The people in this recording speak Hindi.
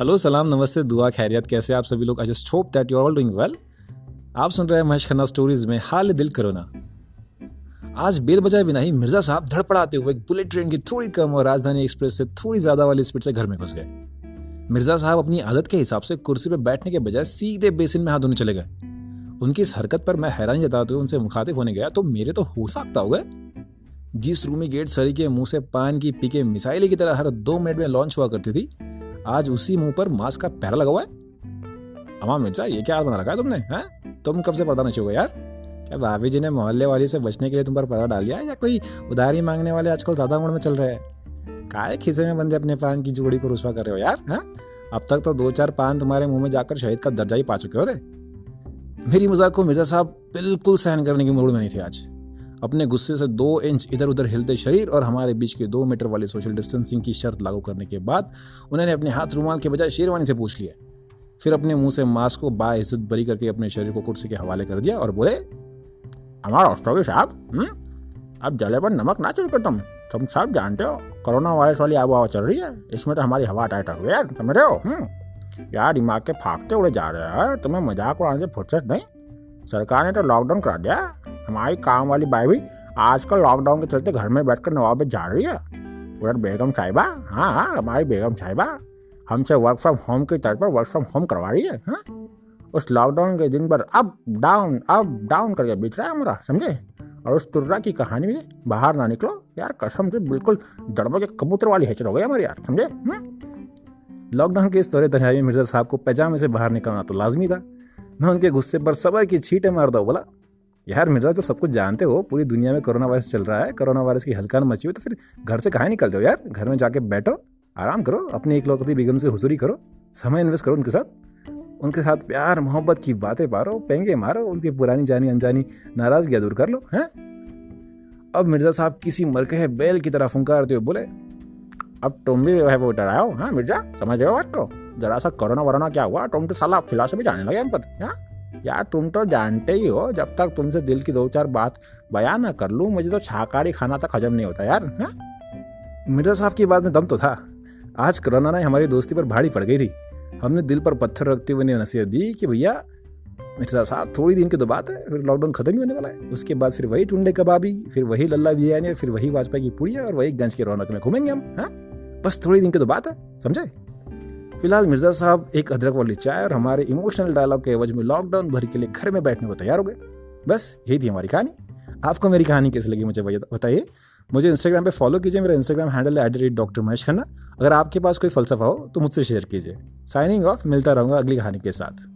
हेलो सलाम नमस्ते दुआ खैरियत कैसे आप सभी लोग I just hope that you all doing well आप सुन रहे हैं महेश खन्ना स्टोरीज में हाल दिल करो ना आज बेल बजाए बिना ही मिर्ज़ा साहब धड़पड़ाते हुए बुलेट ट्रेन की थोड़ी कम और राजधानी एक्सप्रेस से थोड़ी ज़्यादा वाली स्पीड से घर में घुस गए। मिर्ज़ा साहब अपनी आदत के हिसाब से कुर्सी पर बैठने के बजाय सीधे बेसिन में हाथ धोने चले गए। उनकी इस हरकत पर मैं हैरानी जताते हुए उनसे मुखातिब होने गया तो मेरे तो हो सकता हुआ जिस रूमी गेट सरी के मुँह से पान की पीके मिसाइल की तरह हर दो मिनट में लॉन्च हुआ करती थी आज उसी मुँह पर मास्क का पैरा लगा हुआ है? अमा मिर्ज़ा, ये क्या बना रखा है तुमने, है? तुम कब से पर्दा नहीं यार? क्या भाभी जी ने मोहल्ले वाली से बचने के लिए तुम पर पर्दा डाल दिया या कोई उधारी मांगने वाले आजकल ज़्यादा मोड़ में चल रहे हैं? काय खिसे में बंदे अपने पान की जोड़ी को रुसवा कर रहे हो यार, है? अब तक तो दो चार पान तुम्हारे मुँह में जाकर शहीद का दर्जा ही पा चुके होते मेरी मज़ाक को मिर्ज़ा साहब बिल्कुल सहन करने के मूड में नहीं थे आज। अपने गुस्से से दो इंच इधर उधर हिलते शरीर और हमारे बीच के दो मीटर वाली सोशल डिस्टेंसिंग की शर्त लागू करने के बाद उन्होंने अपने हाथ रुमाल के बजाय शेरवानी से पूछ लिया फिर अपने मुँह से मास्क को बाइज्जत बरी करके अपने शरीर को कुर्सी के हवाले कर दिया और बोले, हमारा स्टॉबी साहब हम्म? अब जले पर नमक ना चल कर तुम तुम सब जानते हो, कोरोना वायरस वाली आबो हवा चल रही है, इसमें तो हमारी हवा टाइट हो यार, समझ रहे हो हम्म? यार दिमाग के फाकते उड़े जा रहे हैं तुम्हें मज़ाक उड़ाने से फुर्सत नहीं सरकार ने तो लॉकडाउन करा दिया हमारी काम वाली बाई भी आजकल लॉकडाउन के चलते घर में बैठकर नवाब जा रही है। उधर बेगम साहिबा हाँ हाँ हमारी बेगम साहिबा, हमसे वर्क फ्रॉम होम की तरफ़ पर वर्क फ्रॉम होम करवा रही है हाँ। उस लॉकडाउन के दिन पर अप डाउन अप डाउन करके बीत रहा है हमारा, समझे? और उस तुर्रा की कहानी में बाहर ना निकलो। यार कसम से बिल्कुल दड़बे के कबूतर वाली हेचर हो गई हमारे यार, समझे? लॉकडाउन के इस दौरे तन्हाई मिर्ज़ा साहब को पैजामे से बाहर निकलना तो लाजमी था। मैं उनके गुस्से पर सबर की छीटें मार दो बोला यार मिर्ज़ा तो सब कुछ जानते हो, पूरी दुनिया में कोरोना वायरस चल रहा है, कोरोना वायरस की हल्का मची हुई तो फिर घर से कहाँ निकलते हो यार? घर में जाके बैठो, आराम करो, अपनी इकलौती बेगम से हुजूरी करो, समय इन्वेस्ट करो उनके साथ। उनके साथ प्यार, मोहब्बत की बातें पारो, पेंगे मारो, उनकी पुरानी जानी अनजानी नाराज़गी दूर कर लो, हैं? अब मिर्ज़ा साहब किसी मरकहे बैल की तरह फुंकारते हुए बोले, अब तुम भी है वो डराओ हाँ मिर्ज़ा? समझ हो बात को? जरा सा कोरोना वरोना क्या हुआ? तुम तो साला फ़िलहाल से भी जाने लगे हम पर हाँ? यार तुम तो जानते ही हो, जब तक तुमसे दिल की दो चार बात बयान ना कर लूँ, मुझे तो शाकाहारी खाना तक हजम नहीं होता यार, हा? मिर्ज़ा साहब की बात में दम तो था। आज कोरोना ने हमारी दोस्ती पर भारी पड़ गई थी। हमने दिल पर पत्थर रखते हुए नसीहत दी कि भैया, मिर्ज़ा साहब, थोड़ी दिन की तो बात है, फिर लॉकडाउन खत्म ही होने वाला है। उसके बाद फिर वही टुंडे कबाबी, फिर वही लल्ला बिरयानी फिर वही वाजपेयी की पुड़िया, और वही गंज के रौनक में घूमेंगे हम हाँ? बस थोड़ी दिन की तो बात है, समझे? फ़िलहाल मिर्ज़ा साहब एक अदरक वाली चाय और हमारे इमोशनल डायलॉग के एवज में लॉकडाउन भर के लिए घर में बैठने को तैयार हो गए। बस, यही थी हमारी कहानी। आपको मेरी कहानी कैसी लगी मुझे बताइए मुझे इंस्टाग्राम पे फॉलो कीजिए, मेरा इंस्टाग्राम हैंडल है at the rate doctor Mahesh Khanna. अगर आपके पास कोई फलसफा हो तो मुझसे शेयर कीजिए। साइनिंग ऑफ़ मिलता रहूँगा अगली कहानी के साथ।